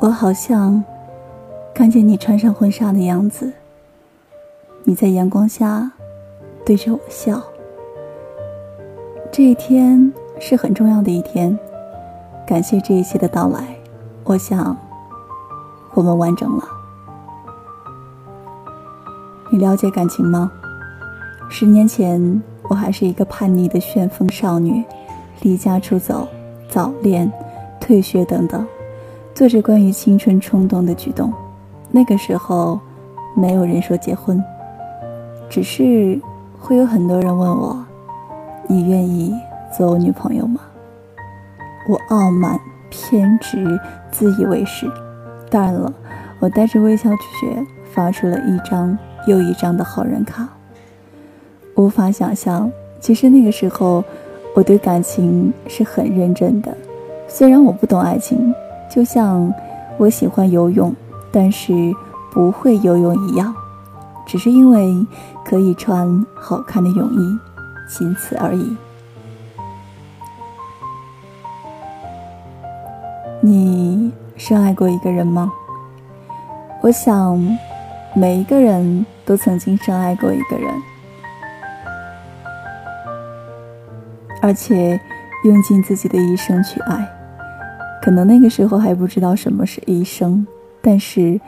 我好像看见你穿上婚纱的样子，你在阳光下对着我笑。这一天是很重要的一天，感谢这一切的到来，我想我们完整了。你了解感情吗？十年前，我还是一个叛逆的旋风少女，离家出走、早恋、退学等等，做着关于青春冲动的举动。那个时候，没有人说结婚，只是会有很多人问我。你愿意做我女朋友吗？我傲慢、偏执、自以为是。当然了，我带着微笑拒绝，发出了一张又一张的好人卡。无法想象，其实那个时候，我对感情是很认真的。虽然我不懂爱情，就像我喜欢游泳，但是不会游泳一样，只是因为可以穿好看的泳衣。仅此而已。你深爱过一个人吗？我想，每一个人都曾经深爱过一个人，而且用尽自己的一生去爱。可能那个时候还不知道什么是一生，但是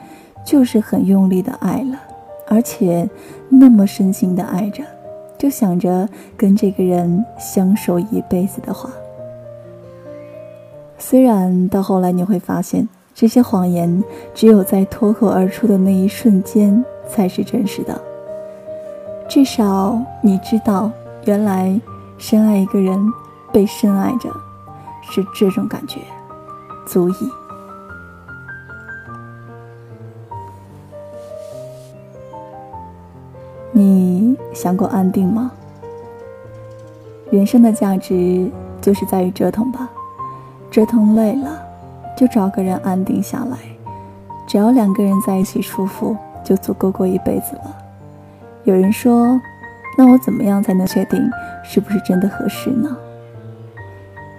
就是很用力的爱了，而且那么深情的爱着。就想着跟这个人相守一辈子的话，虽然到后来你会发现，这些谎言只有在脱口而出的那一瞬间才是真实的。至少你知道，原来深爱一个人，被深爱着，是这种感觉，足矣。你想过安定吗？人生的价值就是在于折腾吧，折腾累了，就找个人安定下来。只要两个人在一起舒服，就足够过一辈子了。有人说，那我怎么样才能确定是不是真的合适呢？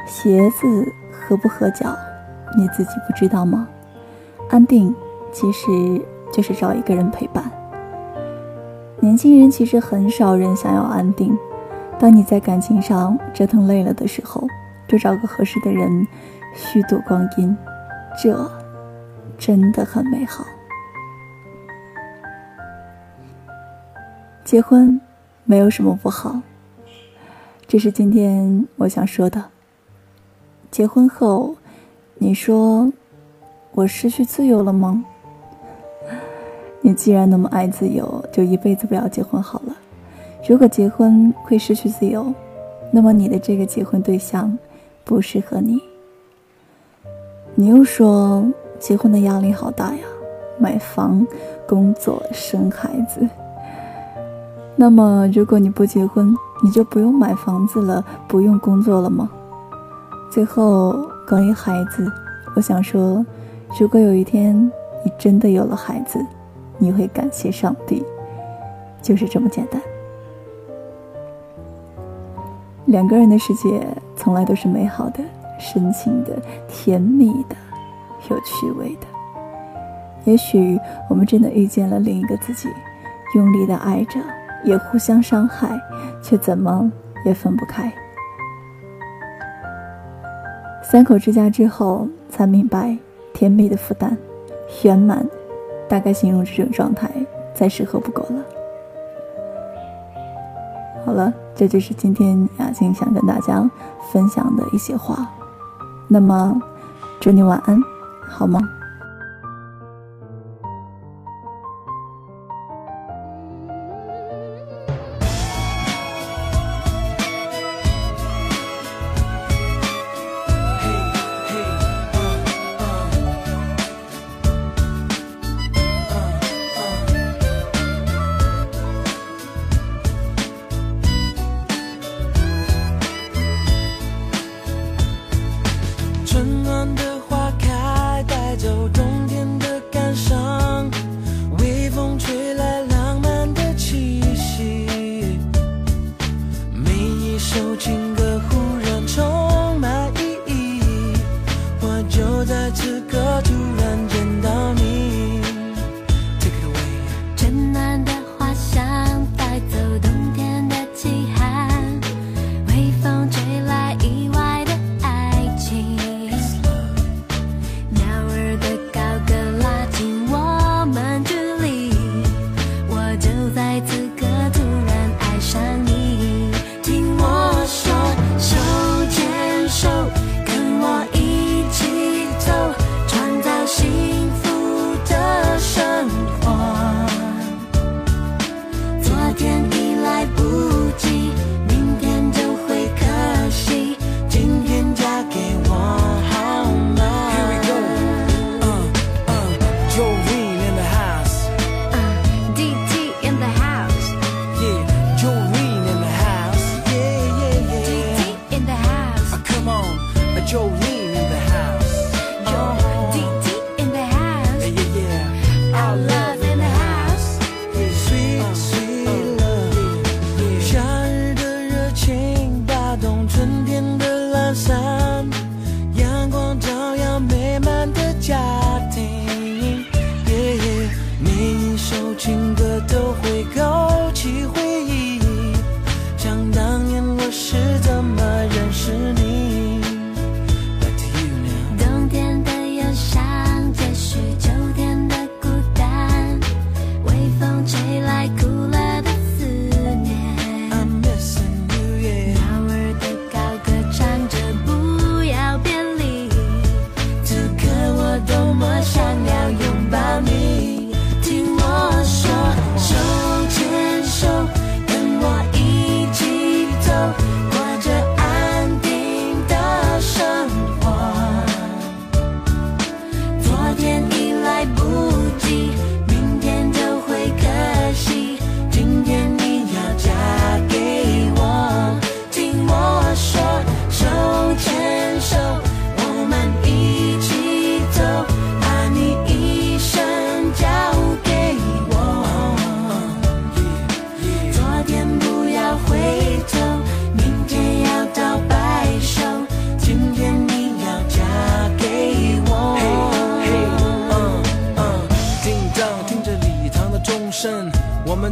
鞋子合不合脚，你自己不知道吗？安定其实就是找一个人陪伴。年轻人其实很少人想要安定。当你在感情上折腾累了的时候，就找个合适的人虚度光阴，这真的很美好。结婚没有什么不好，这是今天我想说的。结婚后，你说我失去自由了吗？你既然那么爱自由，就一辈子不要结婚好了。如果结婚会失去自由，那么你的这个结婚对象不适合你。你又说结婚的压力好大呀，买房、工作、生孩子。那么如果你不结婚，你就不用买房子了，不用工作了吗？最后关于孩子，我想说，如果有一天你真的有了孩子。你会感谢上帝，就是这么简单。两个人的世界从来都是美好的、深情的、甜蜜的、有趣味的。也许我们真的遇见了另一个自己，用力的爱着，也互相伤害，却怎么也分不开。三口之家之后，才明白甜蜜的负担，圆满。大概形容这种状态再适合不过了。好了，这就是今天雅静想跟大家分享的一些话。那么，祝你晚安，好吗。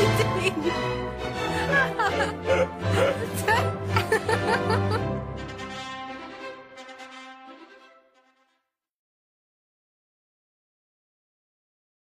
Everything.